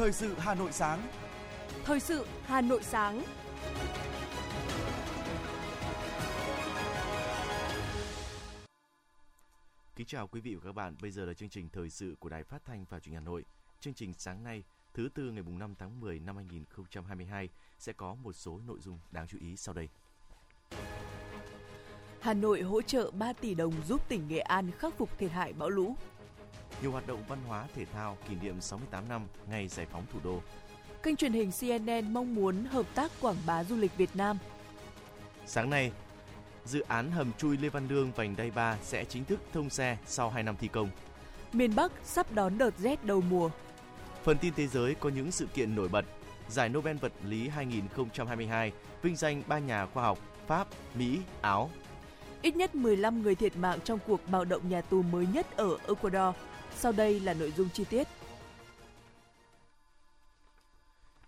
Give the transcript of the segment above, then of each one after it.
Thời sự Hà Nội sáng. Thời sự Hà Nội sáng. Kính chào quý vị và các bạn. Bây giờ là chương trình thời sự của Đài Phát thanh và Truyền hình Hà Nội. Chương trình sáng nay, thứ tư ngày 5 tháng 10 năm 2022 sẽ có một số nội dung đáng chú ý sau đây. Hà Nội hỗ trợ 3 tỷ đồng giúp tỉnh Nghệ An khắc phục thiệt hại bão lũ. Nhiều hoạt động văn hóa thể thao kỷ niệm 68 năm ngày giải phóng thủ đô. Kênh truyền hình CNN mong muốn hợp tác quảng bá du lịch Việt Nam. Sáng nay, dự án hầm chui Lê Văn Lương vành đai 3 sẽ chính thức thông xe sau 2 năm thi công. Miền Bắc sắp đón đợt rét đầu mùa. Phần tin thế giới có những sự kiện nổi bật. Giải Nobel vật lý 2022 vinh danh ba nhà khoa học Pháp, Mỹ, Áo. Ít nhất 15 người thiệt mạng trong cuộc bạo động nhà tù mới nhất ở Ecuador. Sau đây là nội dung chi tiết.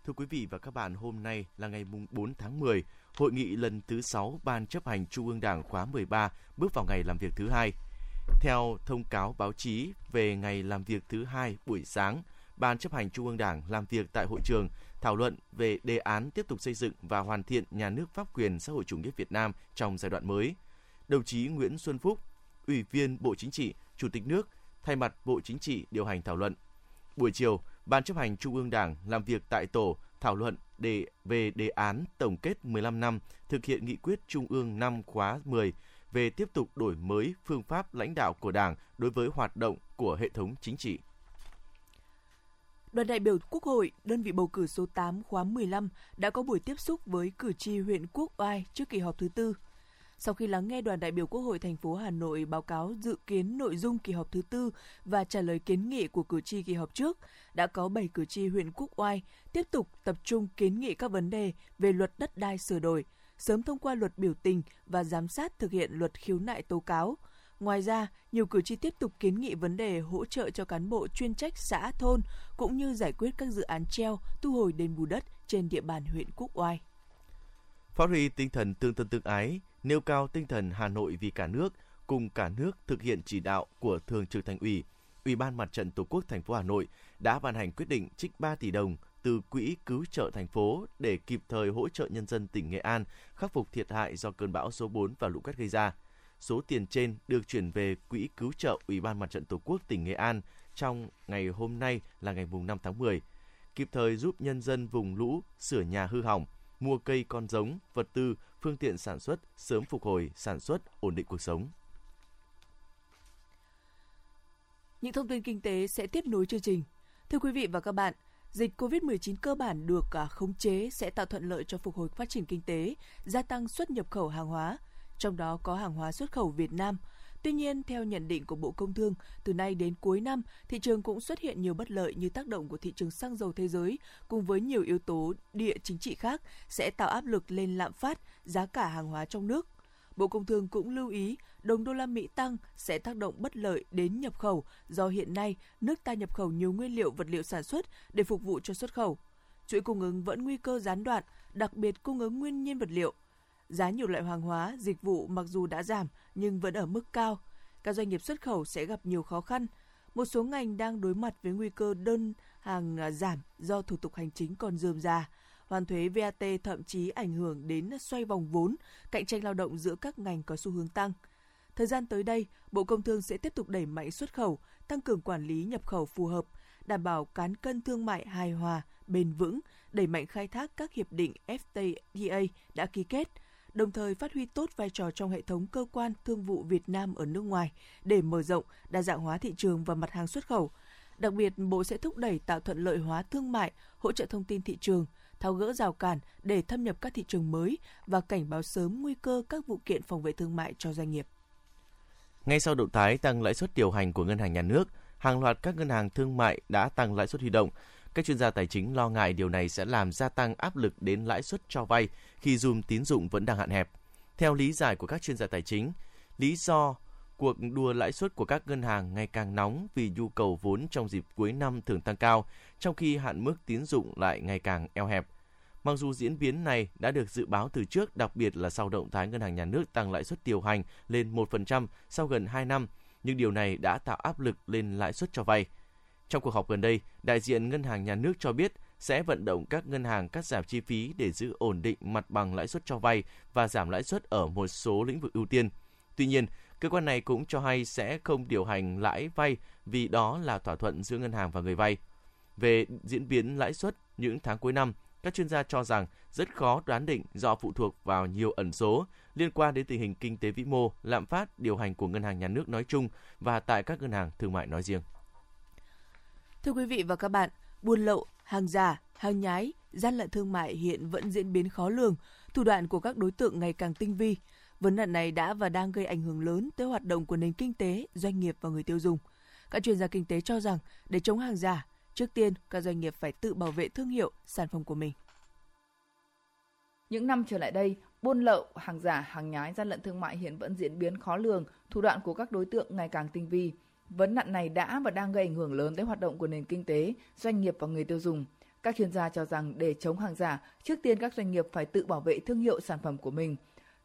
Thưa quý vị và các bạn, hôm nay là ngày 4 tháng 10, hội nghị lần thứ 6 Ban chấp hành Trung ương Đảng khóa 13 bước vào ngày làm việc thứ hai. Theo thông cáo báo chí về ngày làm việc thứ hai buổi sáng, Ban chấp hành Trung ương Đảng làm việc tại hội trường thảo luận về đề án tiếp tục xây dựng và hoàn thiện nhà nước pháp quyền xã hội chủ nghĩa Việt Nam trong giai đoạn mới. Đồng chí Nguyễn Xuân Phúc, Ủy viên Bộ Chính trị, Chủ tịch nước, thay mặt Bộ Chính trị điều hành thảo luận. Buổi chiều, Ban chấp hành Trung ương Đảng làm việc tại tổ thảo luận đề về đề án tổng kết 15 năm thực hiện nghị quyết Trung ương năm khóa 10 về tiếp tục đổi mới phương pháp lãnh đạo của Đảng đối với hoạt động của hệ thống chính trị. Đoàn đại biểu Quốc hội, đơn vị bầu cử số 8 khóa 15 đã có buổi tiếp xúc với cử tri huyện Quốc Oai trước kỳ họp thứ tư. Sau khi lắng nghe đoàn đại biểu Quốc hội thành phố Hà Nội báo cáo dự kiến nội dung kỳ họp thứ tư và trả lời kiến nghị của cử tri kỳ họp trước, đã có 7 cử tri huyện Quốc Oai tiếp tục tập trung kiến nghị các vấn đề về luật đất đai sửa đổi, sớm thông qua luật biểu tình và giám sát thực hiện luật khiếu nại tố cáo. Ngoài ra, nhiều cử tri tiếp tục kiến nghị vấn đề hỗ trợ cho cán bộ chuyên trách xã thôn cũng như giải quyết các dự án treo thu hồi đền bù đất trên địa bàn huyện Quốc Oai. Phát huy tinh thần tương thân tương ái, nêu cao tinh thần Hà Nội vì cả nước, cùng cả nước thực hiện chỉ đạo của Thường trực Thành ủy, Ủy ban Mặt trận Tổ quốc thành phố Hà Nội đã ban hành quyết định trích 3 tỷ đồng từ quỹ cứu trợ thành phố để kịp thời hỗ trợ nhân dân tỉnh Nghệ An khắc phục thiệt hại do cơn bão số 4 và lũ quét gây ra. Số tiền trên được chuyển về quỹ cứu trợ Ủy ban Mặt trận Tổ quốc tỉnh Nghệ An trong ngày hôm nay là ngày 5 tháng 10, kịp thời giúp nhân dân vùng lũ sửa nhà hư hỏng, mua cây con giống, vật tư, phương tiện sản xuất sớm phục hồi, sản xuất, ổn định cuộc sống. Những thông tin kinh tế sẽ tiếp nối chương trình. Thưa quý vị và các bạn, dịch COVID-19 cơ bản được à, khống chế sẽ tạo thuận lợi cho phục hồi phát triển kinh tế, gia tăng xuất nhập khẩu hàng hóa, trong đó có hàng hóa xuất khẩu Việt Nam. Tuy nhiên, theo nhận định của Bộ Công Thương, từ nay đến cuối năm, thị trường cũng xuất hiện nhiều bất lợi như tác động của thị trường xăng dầu thế giới cùng với nhiều yếu tố địa chính trị khác sẽ tạo áp lực lên lạm phát, giá cả hàng hóa trong nước. Bộ Công Thương cũng lưu ý đồng đô la Mỹ tăng sẽ tác động bất lợi đến nhập khẩu do hiện nay nước ta nhập khẩu nhiều nguyên liệu vật liệu sản xuất để phục vụ cho xuất khẩu. Chuỗi cung ứng vẫn nguy cơ gián đoạn, đặc biệt cung ứng nguyên nhiên vật liệu. Giá nhiều loại hàng hóa, dịch vụ mặc dù đã giảm nhưng vẫn ở mức cao. Các doanh nghiệp xuất khẩu sẽ gặp nhiều khó khăn. Một số ngành đang đối mặt với nguy cơ đơn hàng à, giảm do thủ tục hành chính còn dườm già hoàn thuế VAT thậm chí ảnh hưởng đến xoay vòng vốn, cạnh tranh lao động giữa các ngành có xu hướng tăng. Thời gian tới đây, Bộ Công Thương sẽ tiếp tục đẩy mạnh xuất khẩu, tăng cường quản lý nhập khẩu phù hợp, đảm bảo cán cân thương mại hài hòa, bền vững, đẩy mạnh khai thác các hiệp định FTA đã ký kết, đồng thời phát huy tốt vai trò trong hệ thống cơ quan thương vụ Việt Nam ở nước ngoài để mở rộng, đa dạng hóa thị trường và mặt hàng xuất khẩu. Đặc biệt, Bộ sẽ thúc đẩy tạo thuận lợi hóa thương mại, hỗ trợ thông tin thị trường, tháo gỡ rào cản để thâm nhập các thị trường mới và cảnh báo sớm nguy cơ các vụ kiện phòng vệ thương mại cho doanh nghiệp. Ngay sau động thái tăng lãi suất điều hành của ngân hàng nhà nước, hàng loạt các ngân hàng thương mại đã tăng lãi suất huy động. Các chuyên gia tài chính lo ngại điều này sẽ làm gia tăng áp lực đến lãi suất cho vay khi dùm tín dụng vẫn đang hạn hẹp. Theo lý giải của các chuyên gia tài chính, lý do cuộc đua lãi suất của các ngân hàng ngày càng nóng vì nhu cầu vốn trong dịp cuối năm thường tăng cao, trong khi hạn mức tín dụng lại ngày càng eo hẹp. Mặc dù diễn biến này đã được dự báo từ trước, đặc biệt là sau động thái ngân hàng nhà nước tăng lãi suất điều hành lên 1% sau gần 2 năm, nhưng điều này đã tạo áp lực lên lãi suất cho vay. Trong cuộc họp gần đây, đại diện Ngân hàng Nhà nước cho biết sẽ vận động các ngân hàng cắt giảm chi phí để giữ ổn định mặt bằng lãi suất cho vay và giảm lãi suất ở một số lĩnh vực ưu tiên. Tuy nhiên, cơ quan này cũng cho hay sẽ không điều hành lãi vay vì đó là thỏa thuận giữa ngân hàng và người vay. Về diễn biến lãi suất những tháng cuối năm, các chuyên gia cho rằng rất khó đoán định do phụ thuộc vào nhiều ẩn số liên quan đến tình hình kinh tế vĩ mô, lạm phát, điều hành của ngân hàng nhà nước nói chung và tại các ngân hàng thương mại nói riêng. Thưa quý vị và các bạn, buôn lậu, hàng giả, hàng nhái, gian lận thương mại hiện vẫn diễn biến khó lường, thủ đoạn của các đối tượng ngày càng tinh vi. Vấn nạn này đã và đang gây ảnh hưởng lớn tới hoạt động của nền kinh tế, doanh nghiệp và người tiêu dùng. Các chuyên gia kinh tế cho rằng để chống hàng giả, trước tiên các doanh nghiệp phải tự bảo vệ thương hiệu, sản phẩm của mình. Những năm trở lại đây, buôn lậu, hàng giả, hàng nhái, gian lận thương mại hiện vẫn diễn biến khó lường, thủ đoạn của các đối tượng ngày càng tinh vi. Vấn nạn này đã và đang gây ảnh hưởng lớn tới hoạt động của nền kinh tế, doanh nghiệp và người tiêu dùng. Các chuyên gia cho rằng để chống hàng giả, trước tiên các doanh nghiệp phải tự bảo vệ thương hiệu sản phẩm của mình.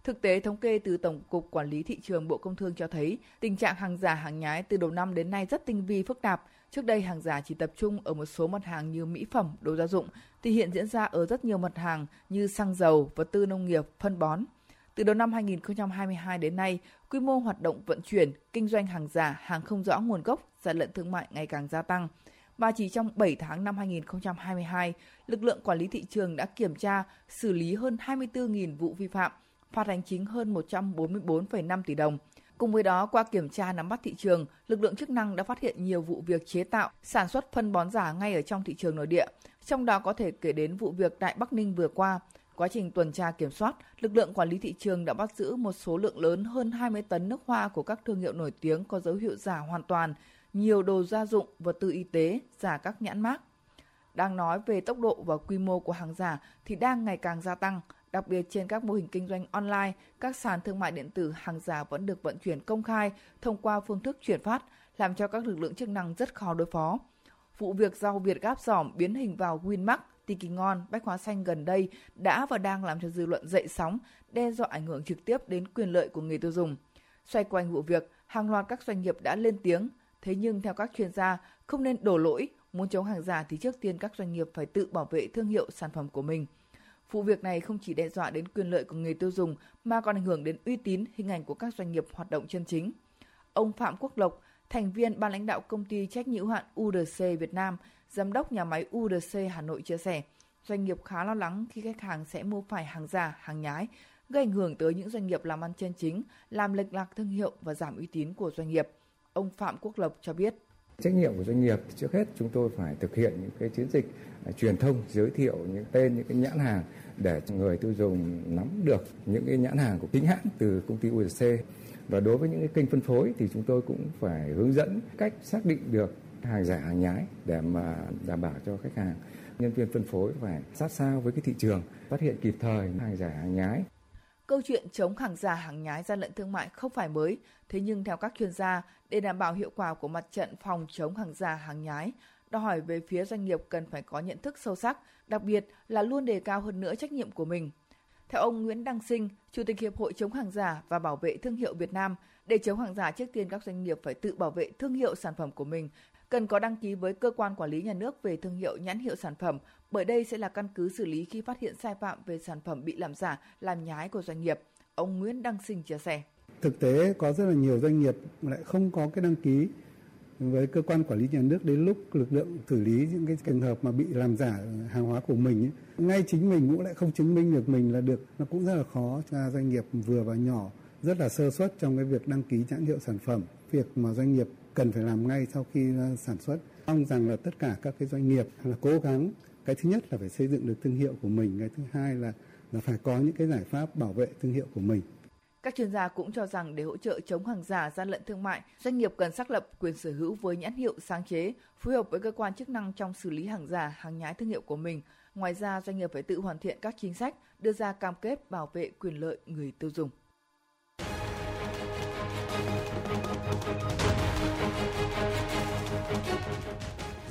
Thực tế thống kê từ Tổng cục Quản lý thị trường Bộ Công Thương cho thấy, tình trạng hàng giả hàng nhái từ đầu năm đến nay rất tinh vi phức tạp. Trước đây hàng giả chỉ tập trung ở một số mặt hàng như mỹ phẩm, đồ gia dụng, thì hiện diễn ra ở rất nhiều mặt hàng như xăng dầu, vật tư nông nghiệp, phân bón. Từ đầu năm 2022 đến nay, quy mô hoạt động vận chuyển, kinh doanh hàng giả, hàng không rõ nguồn gốc, gian lận thương mại ngày càng gia tăng. Và chỉ trong 7 tháng năm 2022, lực lượng quản lý thị trường đã kiểm tra, xử lý hơn 24.000 vụ vi phạm, phạt hành chính hơn 144,5 tỷ đồng. Cùng với đó, qua kiểm tra nắm bắt thị trường, lực lượng chức năng đã phát hiện nhiều vụ việc chế tạo, sản xuất phân bón giả ngay ở trong thị trường nội địa. Trong đó có thể kể đến vụ việc tại Bắc Ninh vừa qua, Quá trình tuần tra kiểm soát, lực lượng quản lý thị trường đã bắt giữ một số lượng lớn hơn 20 tấn nước hoa của các thương hiệu nổi tiếng có dấu hiệu giả hoàn toàn, nhiều đồ gia dụng, vật tư y tế, giả các nhãn mác. Đang nói về tốc độ và quy mô của hàng giả thì đang ngày càng gia tăng, đặc biệt trên các mô hình kinh doanh online, các sàn thương mại điện tử hàng giả vẫn được vận chuyển công khai thông qua phương thức chuyển phát, làm cho các lực lượng chức năng rất khó đối phó. Vụ việc rau Việt Gáp giỏm biến hình vào Winmark Tiki ngon, bách hóa xanh gần đây đã và đang làm cho dư luận dậy sóng, đe dọa ảnh hưởng trực tiếp đến quyền lợi của người tiêu dùng. Xoay quanh vụ việc, hàng loạt các doanh nghiệp đã lên tiếng, thế nhưng theo các chuyên gia, không nên đổ lỗi, muốn chống hàng giả thì trước tiên các doanh nghiệp phải tự bảo vệ thương hiệu sản phẩm của mình. Vụ việc này không chỉ đe dọa đến quyền lợi của người tiêu dùng mà còn ảnh hưởng đến uy tín, hình ảnh của các doanh nghiệp hoạt động chân chính. Ông Phạm Quốc Lộc, thành viên ban lãnh đạo công ty trách nhiệm hạn UDC Việt Nam, Giám đốc nhà máy UDC Hà Nội chia sẻ, doanh nghiệp khá lo lắng khi khách hàng sẽ mua phải hàng giả, hàng nhái, gây ảnh hưởng tới những doanh nghiệp làm ăn chân chính, làm lệch lạc thương hiệu và giảm uy tín của doanh nghiệp. Ông Phạm Quốc Lộc cho biết. Trách nhiệm của doanh nghiệp trước hết chúng tôi phải thực hiện những cái chiến dịch à, truyền thông giới thiệu những tên những cái nhãn hàng để người tiêu dùng nắm được những cái nhãn hàng của chính hãng từ công ty UDC và đối với những cái kênh phân phối thì chúng tôi cũng phải hướng dẫn cách xác định được hàng giả hàng nhái để mà đảm bảo cho khách hàng. Nhân viên phân phối phải sát sao với cái thị trường phát hiện kịp thời hàng giả hàng nhái. Câu chuyện chống hàng giả hàng nhái gian lận thương mại không phải mới, thế nhưng theo các chuyên gia, để đảm bảo hiệu quả của mặt trận phòng chống hàng giả hàng nhái, đòi hỏi về phía doanh nghiệp cần phải có nhận thức sâu sắc, đặc biệt là luôn đề cao hơn nữa trách nhiệm của mình. Theo ông Nguyễn Đăng Sinh, Chủ tịch Hiệp hội chống hàng giả và bảo vệ thương hiệu Việt Nam, để chống hàng giả trước tiên các doanh nghiệp phải tự bảo vệ thương hiệu sản phẩm của mình cần có đăng ký với cơ quan quản lý nhà nước về thương hiệu nhãn hiệu sản phẩm, bởi đây sẽ là căn cứ xử lý khi phát hiện sai phạm về sản phẩm bị làm giả, làm nhái của doanh nghiệp. Ông Nguyễn Đăng Sinh chia sẻ. Thực tế có rất là nhiều doanh nghiệp lại không có cái đăng ký với cơ quan quản lý nhà nước đến lúc lực lượng xử lý những cái trường hợp mà bị làm giả hàng hóa của mình ấy, ngay chính mình cũng lại không chứng minh được mình là được nó cũng rất là khó cho doanh nghiệp vừa và nhỏ rất là sơ suất trong cái việc đăng ký nhãn hiệu sản phẩm việc mà doanh nghiệp cần phải làm ngay sau khi ờ, sản xuất mong rằng là tất cả các cái doanh nghiệp là cố gắng cái thứ nhất là phải xây dựng được thương hiệu của mình cái thứ hai là là phải có những cái giải pháp bảo vệ thương hiệu của mình các chuyên gia cũng cho rằng để hỗ trợ chống hàng giả, gian lận thương mại, doanh nghiệp cần xác lập quyền sở hữu với nhãn hiệu sáng chế, phối hợp với cơ quan chức năng trong xử lý hàng giả, hàng nhái thương hiệu của mình. Ngoài ra, doanh nghiệp phải tự hoàn thiện các chính sách, đưa ra cam kết bảo vệ quyền lợi người tiêu dùng.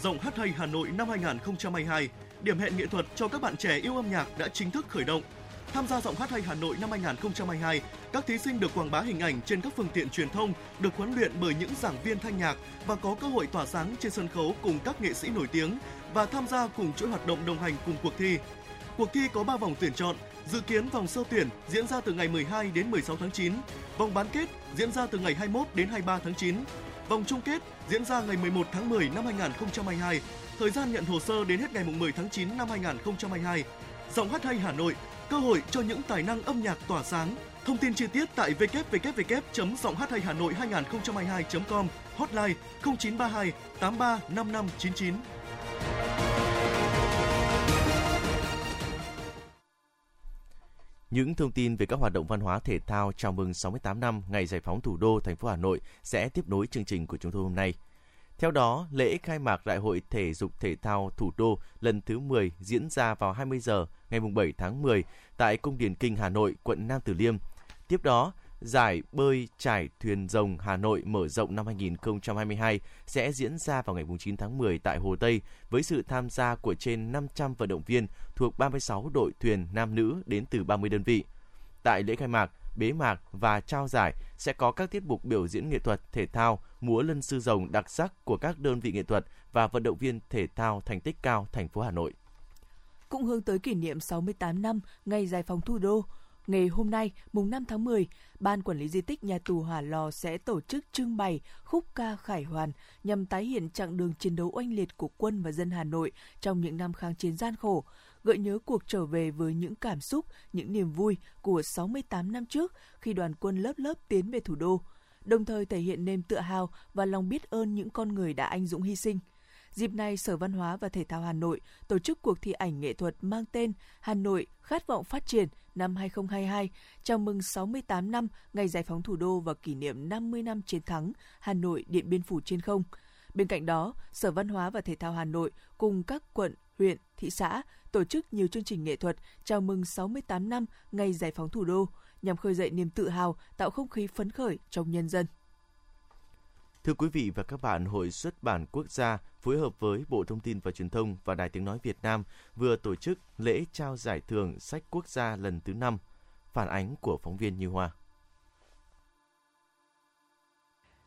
Rộng hát hay Hà Nội năm 2022, điểm hẹn nghệ thuật cho các bạn trẻ yêu âm nhạc đã chính thức khởi động. Tham gia giọng hát hay Hà Nội năm 2022, các thí sinh được quảng bá hình ảnh trên các phương tiện truyền thông, được huấn luyện bởi những giảng viên thanh nhạc và có cơ hội tỏa sáng trên sân khấu cùng các nghệ sĩ nổi tiếng và tham gia cùng chuỗi hoạt động đồng hành cùng cuộc thi. Cuộc thi có 3 vòng tuyển chọn, dự kiến vòng sơ tuyển diễn ra từ ngày 12 đến 16 tháng 9, vòng bán kết diễn ra từ ngày 21 đến 23 tháng 9, vòng chung kết diễn ra ngày 11 tháng 10 năm 2022. Thời gian nhận hồ sơ đến hết ngày 10 tháng 9 năm 2022. Giọng hát hay Hà Nội, cơ hội cho những tài năng âm nhạc tỏa sáng. Thông tin chi tiết tại www.gionghtthayhanoi2022.com, hotline 0932 83 5599. Những thông tin về các hoạt động văn hóa thể thao chào mừng 68 năm ngày giải phóng thủ đô thành phố Hà Nội sẽ tiếp nối chương trình của chúng tôi hôm nay. Theo đó, lễ khai mạc Đại hội Thể dục Thể thao Thủ đô lần thứ 10 diễn ra vào 20 giờ ngày 7 tháng 10 tại Cung Điển Kinh Hà Nội, quận Nam Từ Liêm. Tiếp đó, giải bơi trải thuyền rồng Hà Nội mở rộng năm 2022 sẽ diễn ra vào ngày 9 tháng 10 tại Hồ Tây với sự tham gia của trên 500 vận động viên thuộc 36 đội thuyền nam nữ đến từ 30 đơn vị. Tại lễ khai mạc, bế mạc và trao giải sẽ có các tiết mục biểu diễn nghệ thuật, thể thao, múa lân sư rồng đặc sắc của các đơn vị nghệ thuật và vận động viên thể thao thành tích cao thành phố Hà Nội. Cũng hướng tới kỷ niệm 68 năm ngày giải phóng thủ đô, Ngày hôm nay, mùng 5 tháng 10, Ban Quản lý Di tích Nhà tù Hỏa Lò sẽ tổ chức trưng bày khúc ca khải hoàn nhằm tái hiện chặng đường chiến đấu oanh liệt của quân và dân Hà Nội trong những năm kháng chiến gian khổ, gợi nhớ cuộc trở về với những cảm xúc, những niềm vui của 68 năm trước khi đoàn quân lớp lớp tiến về thủ đô, đồng thời thể hiện niềm tự hào và lòng biết ơn những con người đã anh dũng hy sinh – Dịp này, Sở Văn hóa và Thể thao Hà Nội tổ chức cuộc thi ảnh nghệ thuật mang tên Hà Nội khát vọng phát triển năm 2022, chào mừng 68 năm ngày giải phóng thủ đô và kỷ niệm 50 năm chiến thắng Hà Nội Điện Biên Phủ trên không. Bên cạnh đó, Sở Văn hóa và Thể thao Hà Nội cùng các quận, huyện, thị xã tổ chức nhiều chương trình nghệ thuật chào mừng 68 năm ngày giải phóng thủ đô nhằm khơi dậy niềm tự hào, tạo không khí phấn khởi trong nhân dân. Thưa quý vị và các bạn, Hội xuất bản quốc gia phối hợp với Bộ Thông tin và Truyền thông và Đài Tiếng Nói Việt Nam vừa tổ chức lễ trao giải thưởng sách quốc gia lần thứ 5. Phản ánh của phóng viên Như Hoa.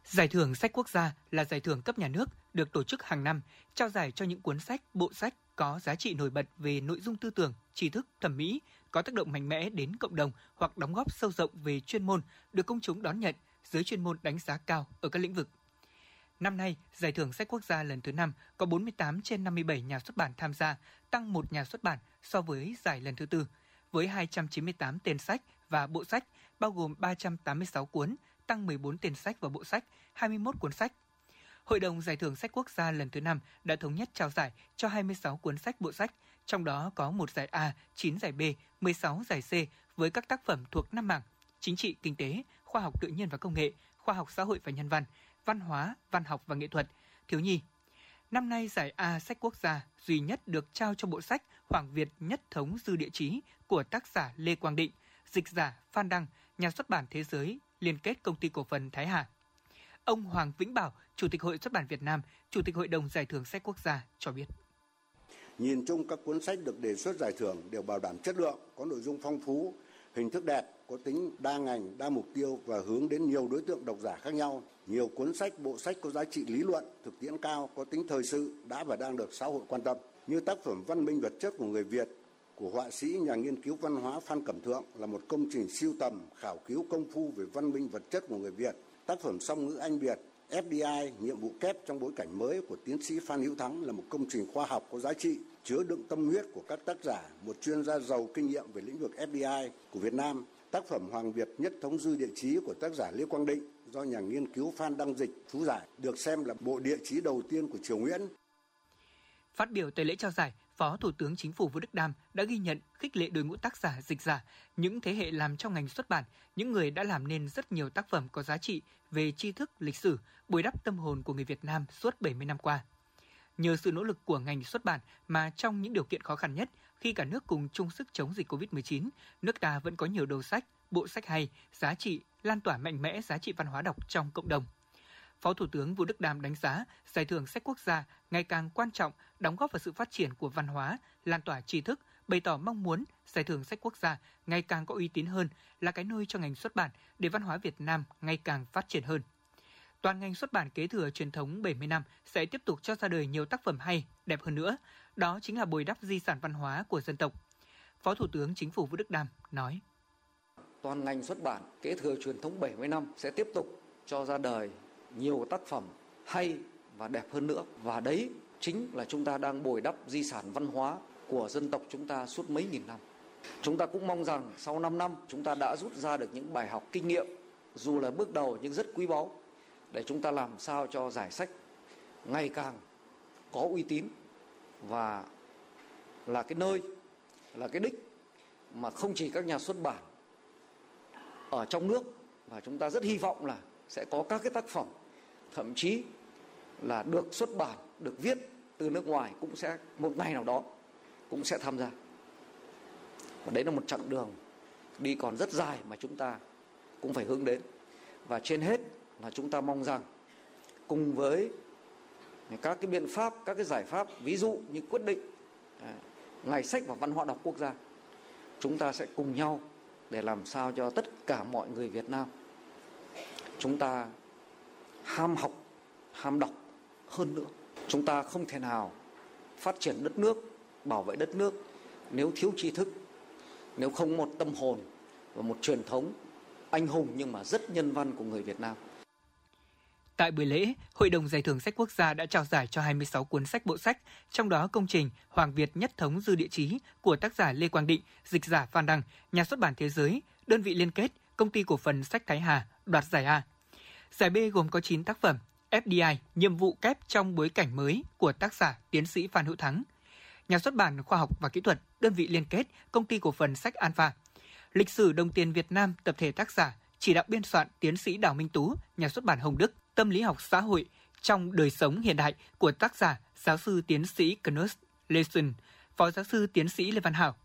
Giải thưởng sách quốc gia là giải thưởng cấp nhà nước được tổ chức hàng năm, trao giải cho những cuốn sách, bộ sách có giá trị nổi bật về nội dung tư tưởng, tri thức, thẩm mỹ, có tác động mạnh mẽ đến cộng đồng hoặc đóng góp sâu rộng về chuyên môn, được công chúng đón nhận, giới chuyên môn đánh giá cao ở các lĩnh vực Năm nay, Giải thưởng sách quốc gia lần thứ 5 có 48 trên 57 nhà xuất bản tham gia, tăng một nhà xuất bản so với giải lần thứ tư, với 298 tên sách và bộ sách, bao gồm 386 cuốn, tăng 14 tên sách và bộ sách, 21 cuốn sách. Hội đồng Giải thưởng sách quốc gia lần thứ 5 đã thống nhất trao giải cho 26 cuốn sách bộ sách, trong đó có một giải A, 9 giải B, 16 giải C với các tác phẩm thuộc năm mảng chính trị, kinh tế, khoa học tự nhiên và công nghệ, khoa học xã hội và nhân văn, văn hóa, văn học và nghệ thuật, thiếu nhi. Năm nay giải A sách quốc gia duy nhất được trao cho bộ sách Hoàng Việt nhất thống dư địa chí của tác giả Lê Quang Định, dịch giả Phan Đăng, nhà xuất bản thế giới liên kết công ty cổ phần Thái Hà. Ông Hoàng Vĩnh Bảo, Chủ tịch Hội xuất bản Việt Nam, Chủ tịch Hội đồng Giải thưởng sách quốc gia cho biết. Nhìn chung các cuốn sách được đề xuất giải thưởng đều bảo đảm chất lượng, có nội dung phong phú, hình thức đẹp, có tính đa ngành, đa mục tiêu và hướng đến nhiều đối tượng độc giả khác nhau. Nhiều cuốn sách, bộ sách có giá trị lý luận, thực tiễn cao, có tính thời sự đã và đang được xã hội quan tâm. Như tác phẩm Văn minh vật chất của người Việt của họa sĩ nhà nghiên cứu văn hóa Phan Cẩm Thượng là một công trình siêu tầm khảo cứu công phu về văn minh vật chất của người Việt. Tác phẩm song ngữ Anh Việt FDI, nhiệm vụ kép trong bối cảnh mới của tiến sĩ Phan Hữu Thắng là một công trình khoa học có giá trị, chứa đựng tâm huyết của các tác giả, một chuyên gia giàu kinh nghiệm về lĩnh vực FDI của Việt Nam. Tác phẩm Hoàng Việt nhất thống dư địa chí của tác giả Lê Quang Định do nhà nghiên cứu Phan Đăng Dịch chú giải, được xem là bộ địa chí đầu tiên của Triều Nguyễn. Phát biểu tại lễ trao giải, Phó Thủ tướng Chính phủ Vũ Đức Đam đã ghi nhận khích lệ đội ngũ tác giả, dịch giả, những thế hệ làm trong ngành xuất bản, những người đã làm nên rất nhiều tác phẩm có giá trị về tri thức, lịch sử, bồi đắp tâm hồn của người Việt Nam suốt 70 năm qua. Nhờ sự nỗ lực của ngành xuất bản mà trong những điều kiện khó khăn nhất, khi cả nước cùng chung sức chống dịch COVID-19, nước ta vẫn có nhiều đầu sách, bộ sách hay, giá trị, lan tỏa mạnh mẽ giá trị văn hóa đọc trong cộng đồng. Phó Thủ tướng Vũ Đức Đam đánh giá giải thưởng sách quốc gia ngày càng quan trọng đóng góp vào sự phát triển của văn hóa, lan tỏa tri thức, bày tỏ mong muốn Giải thưởng sách quốc gia ngày càng có uy tín hơn, là cái nơi cho ngành xuất bản để văn hóa Việt Nam ngày càng phát triển hơn. Toàn ngành xuất bản kế thừa truyền thống 70 năm sẽ tiếp tục cho ra đời nhiều tác phẩm hay, đẹp hơn nữa. Đó chính là bồi đắp di sản văn hóa của dân tộc. Phó Thủ tướng Chính phủ Vũ Đức Đam nói. Toàn ngành xuất bản kế thừa truyền thống 70 năm sẽ tiếp tục cho ra đời nhiều tác phẩm hay và đẹp hơn nữa. Và đấy chính là chúng ta đang bồi đắp di sản văn hóa của dân tộc chúng ta suốt mấy nghìn năm. Chúng ta cũng mong rằng sau 5 năm chúng ta đã rút ra được những bài học kinh nghiệm dù là bước đầu nhưng rất quý báu để chúng ta làm sao cho giải sách ngày càng có uy tín và là cái nơi, là cái đích mà không chỉ các nhà xuất bản ở trong nước và chúng ta rất hy vọng là sẽ có các cái tác phẩm, thậm chí là được xuất bản, được viết từ nước ngoài cũng sẽ, một ngày nào đó cũng sẽ tham gia. Và đấy là một chặng đường đi còn rất dài mà chúng ta cũng phải hướng đến. Và trên hết là chúng ta mong rằng cùng với các cái biện pháp, các cái giải pháp, ví dụ như quyết định à, ngày sách và văn hóa đọc quốc gia, chúng ta sẽ cùng nhau để làm sao cho tất cả mọi người Việt Nam chúng ta ham học, ham đọc hơn nữa chúng ta không thể nào phát triển đất nước, bảo vệ đất nước nếu thiếu tri thức, nếu không một tâm hồn và một truyền thống anh hùng nhưng mà rất nhân văn của người Việt Nam. Tại buổi lễ, Hội đồng Giải thưởng Sách Quốc gia đã trao giải cho 26 cuốn sách bộ sách, trong đó công trình Hoàng Việt Nhất Thống Dư Địa Chí của tác giả Lê Quang Định, dịch giả Phan Đăng, nhà xuất bản Thế giới, đơn vị liên kết, công ty cổ phần sách Thái Hà, đoạt giải A. Giải B gồm có 9 tác phẩm, FDI, nhiệm vụ kép trong bối cảnh mới của tác giả tiến sĩ Phan Hữu Thắng, nhà xuất bản khoa học và kỹ thuật, đơn vị liên kết, công ty cổ phần sách Alpha. Lịch sử đồng tiền Việt Nam, tập thể tác giả, chỉ đạo biên soạn tiến sĩ Đào Minh Tú, nhà xuất bản Hồng Đức, tâm lý học xã hội trong đời sống hiện đại của tác giả giáo sư tiến sĩ Knut Lesen, phó giáo sư tiến sĩ Lê Văn Hảo.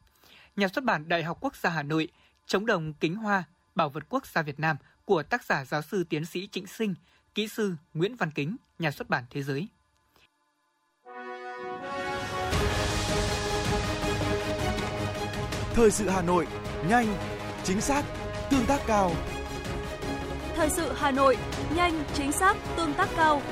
Nhà xuất bản Đại học Quốc gia Hà Nội, chống đồng kính hoa, bảo vật quốc gia Việt Nam của tác giả giáo sư tiến sĩ Trịnh Sinh, kỹ sư Nguyễn Văn Kính, nhà xuất bản Thế giới. Thời sự Hà Nội, nhanh, chính xác, tương tác cao. Thời sự Hà Nội, nhanh, chính xác, tương tác cao.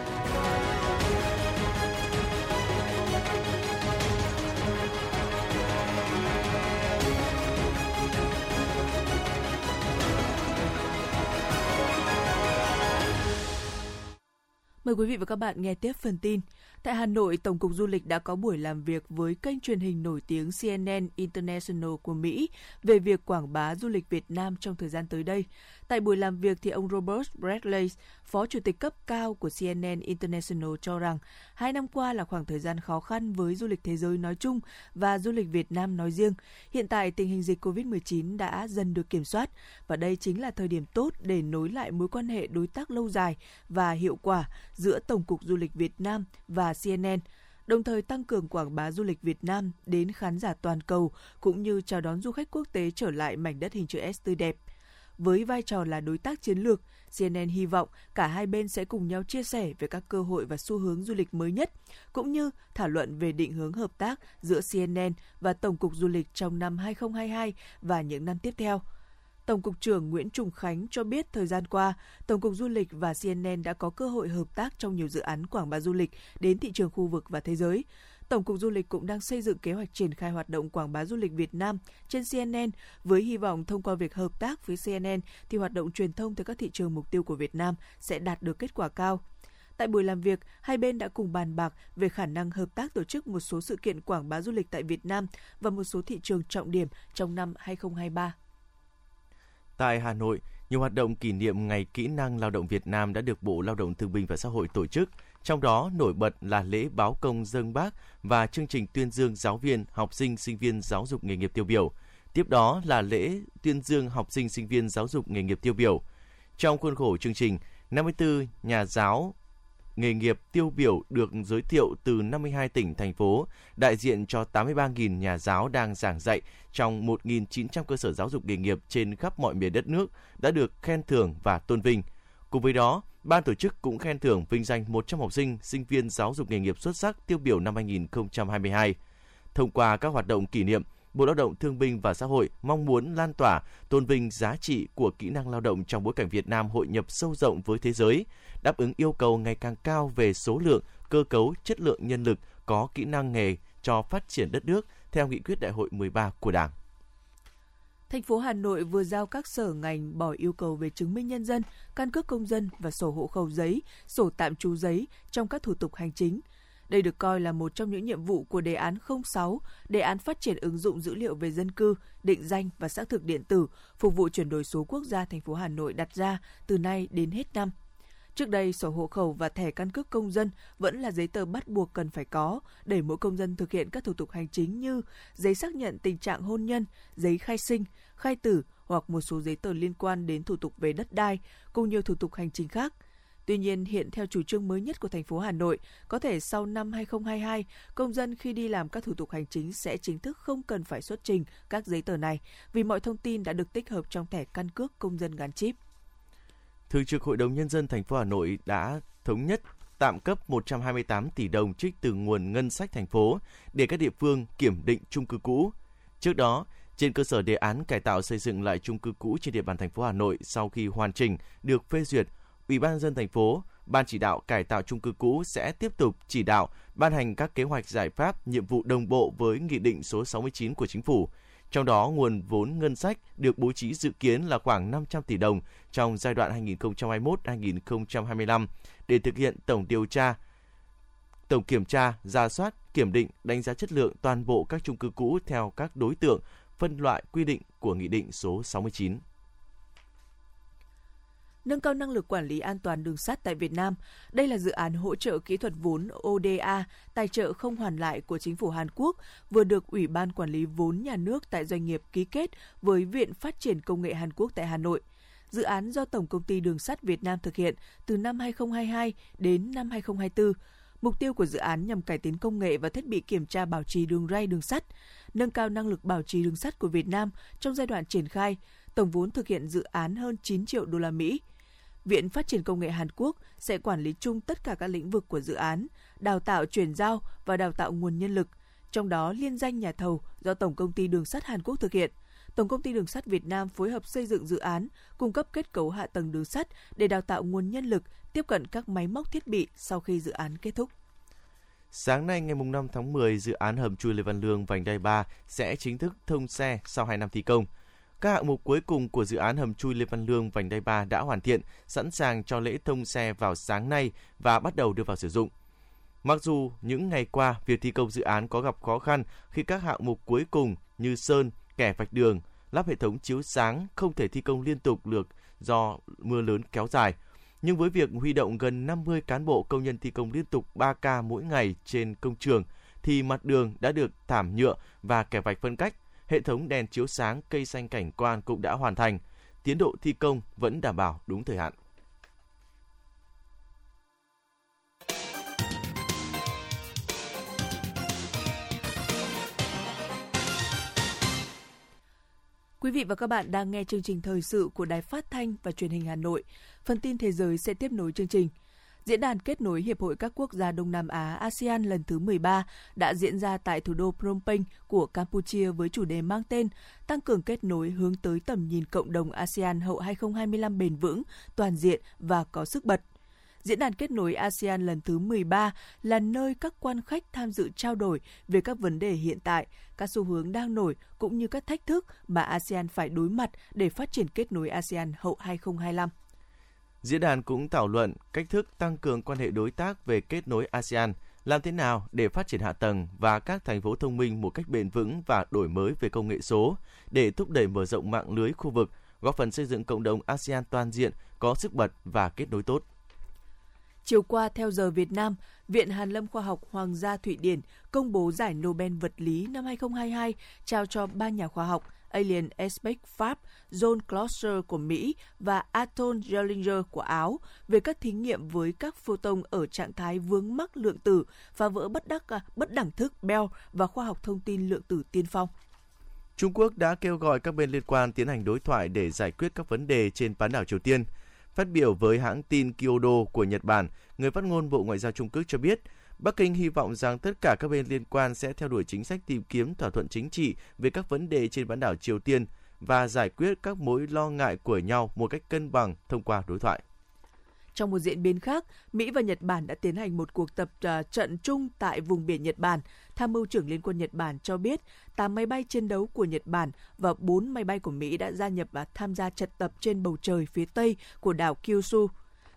Mời quý vị và các bạn nghe tiếp phần tin. Tại Hà Nội, Tổng cục Du lịch đã có buổi làm việc với kênh truyền hình nổi tiếng CNN International của Mỹ về việc quảng bá du lịch Việt Nam trong thời gian tới đây. Tại buổi làm việc thì ông Robert Bradley, Phó Chủ tịch cấp cao của CNN International cho rằng hai năm qua là khoảng thời gian khó khăn với du lịch thế giới nói chung và du lịch Việt Nam nói riêng. Hiện tại tình hình dịch COVID-19 đã dần được kiểm soát và đây chính là thời điểm tốt để nối lại mối quan hệ đối tác lâu dài và hiệu quả giữa Tổng cục Du lịch Việt Nam và CNN đồng thời tăng cường quảng bá du lịch Việt Nam đến khán giả toàn cầu cũng như chào đón du khách quốc tế trở lại mảnh đất hình chữ S tươi đẹp. Với vai trò là đối tác chiến lược, CNN hy vọng cả hai bên sẽ cùng nhau chia sẻ về các cơ hội và xu hướng du lịch mới nhất, cũng như thảo luận về định hướng hợp tác giữa CNN và Tổng cục Du lịch trong năm 2022 và những năm tiếp theo. Tổng cục trưởng Nguyễn Trùng Khánh cho biết thời gian qua, Tổng cục Du lịch và CNN đã có cơ hội hợp tác trong nhiều dự án quảng bá du lịch đến thị trường khu vực và thế giới. Tổng cục Du lịch cũng đang xây dựng kế hoạch triển khai hoạt động quảng bá du lịch Việt Nam trên CNN với hy vọng thông qua việc hợp tác với CNN thì hoạt động truyền thông tới các thị trường mục tiêu của Việt Nam sẽ đạt được kết quả cao. Tại buổi làm việc, hai bên đã cùng bàn bạc về khả năng hợp tác tổ chức một số sự kiện quảng bá du lịch tại Việt Nam và một số thị trường trọng điểm trong năm 2023. Tại Hà Nội, nhiều hoạt động kỷ niệm Ngày Kỹ năng Lao động Việt Nam đã được Bộ Lao động Thương binh và Xã hội tổ chức. Trong đó nổi bật là lễ báo công dân bác và chương trình tuyên dương giáo viên, học sinh, sinh viên giáo dục nghề nghiệp tiêu biểu. Tiếp đó là lễ tuyên dương học sinh, sinh viên giáo dục nghề nghiệp tiêu biểu. Trong khuôn khổ chương trình, 54 nhà giáo nghề nghiệp tiêu biểu được giới thiệu từ 52 tỉnh, thành phố, đại diện cho 83.000 nhà giáo đang giảng dạy trong 1.900 cơ sở giáo dục nghề nghiệp trên khắp mọi miền đất nước đã được khen thưởng và tôn vinh. Cùng với đó, ban tổ chức cũng khen thưởng vinh danh 100 học sinh, sinh viên giáo dục nghề nghiệp xuất sắc tiêu biểu năm 2022. Thông qua các hoạt động kỷ niệm, Bộ Lao động Thương binh và Xã hội mong muốn lan tỏa, tôn vinh giá trị của kỹ năng lao động trong bối cảnh Việt Nam hội nhập sâu rộng với thế giới, đáp ứng yêu cầu ngày càng cao về số lượng, cơ cấu, chất lượng nhân lực có kỹ năng nghề cho phát triển đất nước theo nghị quyết đại hội 13 của Đảng. Thành phố Hà Nội vừa giao các sở ngành bỏ yêu cầu về chứng minh nhân dân, căn cước công dân và sổ hộ khẩu giấy, sổ tạm trú giấy trong các thủ tục hành chính. Đây được coi là một trong những nhiệm vụ của đề án 06, đề án phát triển ứng dụng dữ liệu về dân cư, định danh và xác thực điện tử, phục vụ chuyển đổi số quốc gia thành phố Hà Nội đặt ra từ nay đến hết năm Trước đây, sổ hộ khẩu và thẻ căn cước công dân vẫn là giấy tờ bắt buộc cần phải có để mỗi công dân thực hiện các thủ tục hành chính như giấy xác nhận tình trạng hôn nhân, giấy khai sinh, khai tử hoặc một số giấy tờ liên quan đến thủ tục về đất đai cùng nhiều thủ tục hành chính khác. Tuy nhiên, hiện theo chủ trương mới nhất của thành phố Hà Nội, có thể sau năm 2022, công dân khi đi làm các thủ tục hành chính sẽ chính thức không cần phải xuất trình các giấy tờ này vì mọi thông tin đã được tích hợp trong thẻ căn cước công dân gắn chip. Thường trực Hội đồng Nhân dân thành phố Hà Nội đã thống nhất tạm cấp 128 tỷ đồng trích từ nguồn ngân sách thành phố để các địa phương kiểm định chung cư cũ. Trước đó, trên cơ sở đề án cải tạo xây dựng lại chung cư cũ trên địa bàn thành phố Hà Nội sau khi hoàn chỉnh được phê duyệt, Ủy ban dân thành phố, Ban chỉ đạo cải tạo chung cư cũ sẽ tiếp tục chỉ đạo ban hành các kế hoạch giải pháp, nhiệm vụ đồng bộ với Nghị định số 69 của Chính phủ, trong đó, nguồn vốn ngân sách được bố trí dự kiến là khoảng 500 tỷ đồng trong giai đoạn 2021-2025 để thực hiện tổng điều tra, tổng kiểm tra, ra soát, kiểm định, đánh giá chất lượng toàn bộ các chung cư cũ theo các đối tượng, phân loại quy định của Nghị định số 69 nâng cao năng lực quản lý an toàn đường sắt tại Việt Nam. Đây là dự án hỗ trợ kỹ thuật vốn ODA, tài trợ không hoàn lại của chính phủ Hàn Quốc, vừa được Ủy ban Quản lý vốn nhà nước tại doanh nghiệp ký kết với Viện Phát triển Công nghệ Hàn Quốc tại Hà Nội. Dự án do Tổng Công ty Đường sắt Việt Nam thực hiện từ năm 2022 đến năm 2024. Mục tiêu của dự án nhằm cải tiến công nghệ và thiết bị kiểm tra bảo trì đường ray đường sắt, nâng cao năng lực bảo trì đường sắt của Việt Nam trong giai đoạn triển khai. Tổng vốn thực hiện dự án hơn 9 triệu đô la Mỹ. Viện Phát triển Công nghệ Hàn Quốc sẽ quản lý chung tất cả các lĩnh vực của dự án, đào tạo chuyển giao và đào tạo nguồn nhân lực, trong đó liên danh nhà thầu do Tổng công ty Đường sắt Hàn Quốc thực hiện. Tổng công ty Đường sắt Việt Nam phối hợp xây dựng dự án, cung cấp kết cấu hạ tầng đường sắt để đào tạo nguồn nhân lực, tiếp cận các máy móc thiết bị sau khi dự án kết thúc. Sáng nay ngày 5 tháng 10, dự án hầm chui Lê Văn Lương vành đai 3 sẽ chính thức thông xe sau 2 năm thi công. Các hạng mục cuối cùng của dự án hầm chui Lê Văn Lương vành đai 3 đã hoàn thiện, sẵn sàng cho lễ thông xe vào sáng nay và bắt đầu đưa vào sử dụng. Mặc dù những ngày qua, việc thi công dự án có gặp khó khăn khi các hạng mục cuối cùng như sơn, kẻ vạch đường, lắp hệ thống chiếu sáng không thể thi công liên tục được do mưa lớn kéo dài. Nhưng với việc huy động gần 50 cán bộ công nhân thi công liên tục 3 ca mỗi ngày trên công trường, thì mặt đường đã được thảm nhựa và kẻ vạch phân cách, hệ thống đèn chiếu sáng cây xanh cảnh quan cũng đã hoàn thành. Tiến độ thi công vẫn đảm bảo đúng thời hạn. Quý vị và các bạn đang nghe chương trình thời sự của Đài Phát thanh và Truyền hình Hà Nội. Phần tin thế giới sẽ tiếp nối chương trình. Diễn đàn kết nối Hiệp hội các quốc gia Đông Nam Á ASEAN lần thứ 13 đã diễn ra tại thủ đô Phnom Penh của Campuchia với chủ đề mang tên Tăng cường kết nối hướng tới tầm nhìn cộng đồng ASEAN hậu 2025 bền vững, toàn diện và có sức bật. Diễn đàn kết nối ASEAN lần thứ 13 là nơi các quan khách tham dự trao đổi về các vấn đề hiện tại, các xu hướng đang nổi cũng như các thách thức mà ASEAN phải đối mặt để phát triển kết nối ASEAN hậu 2025. Diễn đàn cũng thảo luận cách thức tăng cường quan hệ đối tác về kết nối ASEAN, làm thế nào để phát triển hạ tầng và các thành phố thông minh một cách bền vững và đổi mới về công nghệ số để thúc đẩy mở rộng mạng lưới khu vực, góp phần xây dựng cộng đồng ASEAN toàn diện, có sức bật và kết nối tốt. Chiều qua, theo giờ Việt Nam, Viện Hàn lâm Khoa học Hoàng gia Thụy Điển công bố giải Nobel vật lý năm 2022 trao cho ba nhà khoa học Alien Aspect Pháp, John Clauser của Mỹ và Anton Jellinger của Áo về các thí nghiệm với các photon ở trạng thái vướng mắc lượng tử, phá vỡ bất đắc à, bất đẳng thức Bell và khoa học thông tin lượng tử tiên phong. Trung Quốc đã kêu gọi các bên liên quan tiến hành đối thoại để giải quyết các vấn đề trên bán đảo Triều Tiên. Phát biểu với hãng tin Kyodo của Nhật Bản, người phát ngôn Bộ Ngoại giao Trung Quốc cho biết Bắc Kinh hy vọng rằng tất cả các bên liên quan sẽ theo đuổi chính sách tìm kiếm thỏa thuận chính trị về các vấn đề trên bán đảo Triều Tiên và giải quyết các mối lo ngại của nhau một cách cân bằng thông qua đối thoại. Trong một diễn biến khác, Mỹ và Nhật Bản đã tiến hành một cuộc tập ờ, trận chung tại vùng biển Nhật Bản. Tham mưu trưởng Liên quân Nhật Bản cho biết 8 máy bay chiến đấu của Nhật Bản và 4 máy bay của Mỹ đã gia nhập và tham gia trận tập trên bầu trời phía tây của đảo Kyushu.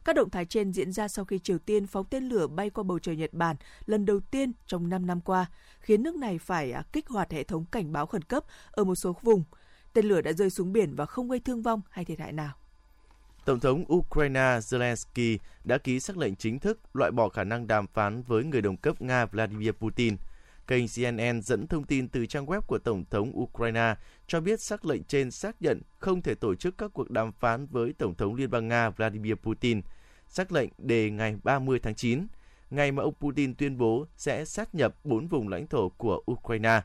Các động thái trên diễn ra sau khi Triều Tiên phóng tên lửa bay qua bầu trời Nhật Bản lần đầu tiên trong 5 năm qua, khiến nước này phải à, kích hoạt hệ thống cảnh báo khẩn cấp ở một số vùng. Tên lửa đã rơi xuống biển và không gây thương vong hay thiệt hại nào. Tổng thống Ukraine Zelensky đã ký sắc lệnh chính thức loại bỏ khả năng đàm phán với người đồng cấp Nga Vladimir Putin. Kênh CNN dẫn thông tin từ trang web của Tổng thống Ukraine cho biết sắc lệnh trên xác nhận không thể tổ chức các cuộc đàm phán với Tổng thống Liên bang Nga Vladimir Putin. Sắc lệnh đề ngày 30 tháng 9, ngày mà ông Putin tuyên bố sẽ sát nhập bốn vùng lãnh thổ của Ukraine.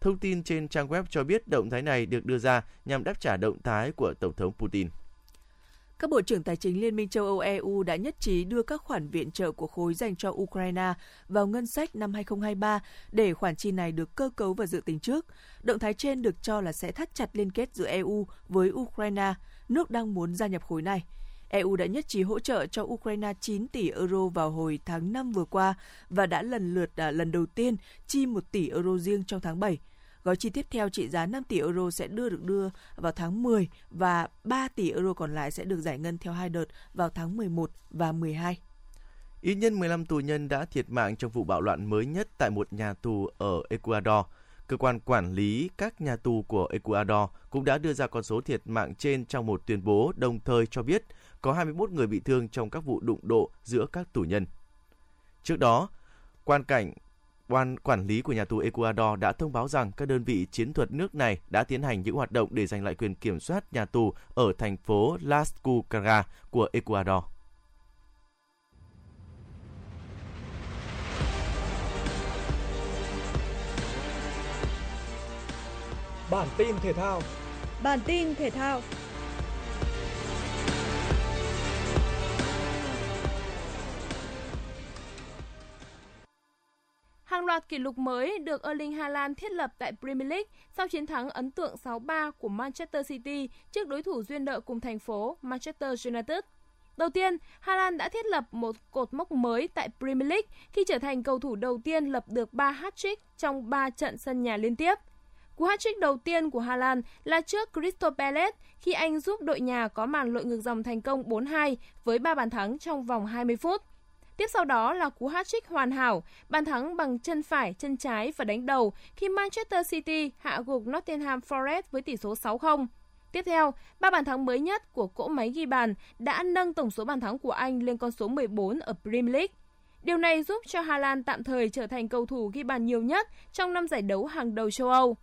Thông tin trên trang web cho biết động thái này được đưa ra nhằm đáp trả động thái của Tổng thống Putin. Các bộ trưởng tài chính Liên minh châu Âu EU đã nhất trí đưa các khoản viện trợ của khối dành cho Ukraine vào ngân sách năm 2023 để khoản chi này được cơ cấu và dự tính trước. Động thái trên được cho là sẽ thắt chặt liên kết giữa EU với Ukraine, nước đang muốn gia nhập khối này. EU đã nhất trí hỗ trợ cho Ukraine 9 tỷ euro vào hồi tháng 5 vừa qua và đã lần lượt à, lần đầu tiên chi 1 tỷ euro riêng trong tháng 7. Gói chi tiếp theo trị giá 5 tỷ euro sẽ đưa được đưa vào tháng 10 và 3 tỷ euro còn lại sẽ được giải ngân theo hai đợt vào tháng 11 và 12. Ít nhất 15 tù nhân đã thiệt mạng trong vụ bạo loạn mới nhất tại một nhà tù ở Ecuador. Cơ quan quản lý các nhà tù của Ecuador cũng đã đưa ra con số thiệt mạng trên trong một tuyên bố đồng thời cho biết có 21 người bị thương trong các vụ đụng độ giữa các tù nhân. Trước đó, quan cảnh Quan quản lý của nhà tù Ecuador đã thông báo rằng các đơn vị chiến thuật nước này đã tiến hành những hoạt động để giành lại quyền kiểm soát nhà tù ở thành phố Las Cucaras của Ecuador. Bản tin thể thao Bản tin thể thao loạt kỷ lục mới được Erling Haaland thiết lập tại Premier League sau chiến thắng ấn tượng 6-3 của Manchester City trước đối thủ duyên nợ cùng thành phố Manchester United. Đầu tiên, Haaland đã thiết lập một cột mốc mới tại Premier League khi trở thành cầu thủ đầu tiên lập được 3 hat-trick trong 3 trận sân nhà liên tiếp. Cú hat-trick đầu tiên của Haaland là trước Crystal Palace khi anh giúp đội nhà có màn lội ngược dòng thành công 4-2 với 3 bàn thắng trong vòng 20 phút. Tiếp sau đó là cú hat-trick hoàn hảo, bàn thắng bằng chân phải, chân trái và đánh đầu khi Manchester City hạ gục Nottingham Forest với tỷ số 6-0. Tiếp theo, ba bàn thắng mới nhất của cỗ máy ghi bàn đã nâng tổng số bàn thắng của anh lên con số 14 ở Premier League. Điều này giúp cho Hà Lan tạm thời trở thành cầu thủ ghi bàn nhiều nhất trong năm giải đấu hàng đầu châu Âu.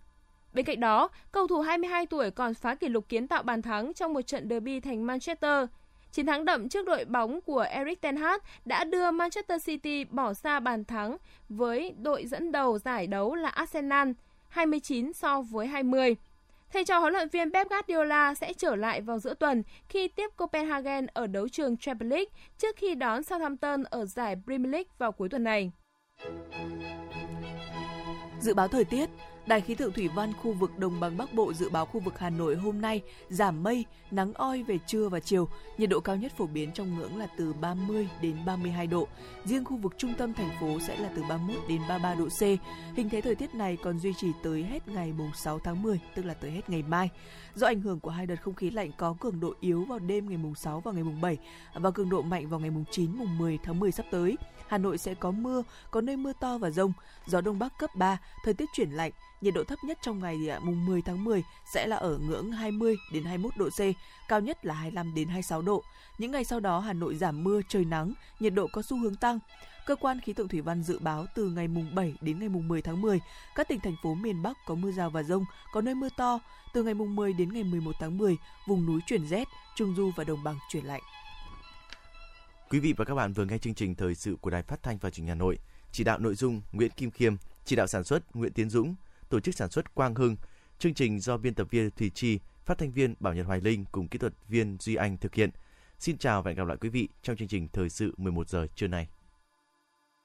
Bên cạnh đó, cầu thủ 22 tuổi còn phá kỷ lục kiến tạo bàn thắng trong một trận derby thành Manchester. Chiến thắng đậm trước đội bóng của Eric Ten Hag đã đưa Manchester City bỏ xa bàn thắng với đội dẫn đầu giải đấu là Arsenal 29 so với 20. Thầy trò huấn luyện viên Pep Guardiola sẽ trở lại vào giữa tuần khi tiếp Copenhagen ở đấu trường Champions League trước khi đón Southampton ở giải Premier League vào cuối tuần này. Dự báo thời tiết, Đài khí tượng thủy văn khu vực Đồng bằng Bắc Bộ dự báo khu vực Hà Nội hôm nay giảm mây, nắng oi về trưa và chiều, nhiệt độ cao nhất phổ biến trong ngưỡng là từ 30 đến 32 độ. Riêng khu vực trung tâm thành phố sẽ là từ 31 đến 33 độ C. Hình thế thời tiết này còn duy trì tới hết ngày mùng 6 tháng 10, tức là tới hết ngày mai. Do ảnh hưởng của hai đợt không khí lạnh có cường độ yếu vào đêm ngày mùng 6 và ngày mùng 7 và cường độ mạnh vào ngày mùng 9 mùng 10 tháng 10 sắp tới. Hà Nội sẽ có mưa, có nơi mưa to và rông, gió đông bắc cấp 3, thời tiết chuyển lạnh, nhiệt độ thấp nhất trong ngày à, mùng 10 tháng 10 sẽ là ở ngưỡng 20 đến 21 độ C, cao nhất là 25 đến 26 độ. Những ngày sau đó Hà Nội giảm mưa, trời nắng, nhiệt độ có xu hướng tăng. Cơ quan khí tượng thủy văn dự báo từ ngày mùng 7 đến ngày mùng 10 tháng 10, các tỉnh thành phố miền Bắc có mưa rào và rông, có nơi mưa to. Từ ngày mùng 10 đến ngày 11 tháng 10, vùng núi chuyển rét, trung du và đồng bằng chuyển lạnh. Quý vị và các bạn vừa nghe chương trình thời sự của Đài Phát thanh và Truyền hình Hà Nội. Chỉ đạo nội dung Nguyễn Kim Khiêm, chỉ đạo sản xuất Nguyễn Tiến Dũng, tổ chức sản xuất Quang Hưng. Chương trình do biên tập viên Thủy Chi, phát thanh viên Bảo Nhật Hoài Linh cùng kỹ thuật viên Duy Anh thực hiện. Xin chào và hẹn gặp lại quý vị trong chương trình thời sự 11 giờ trưa nay.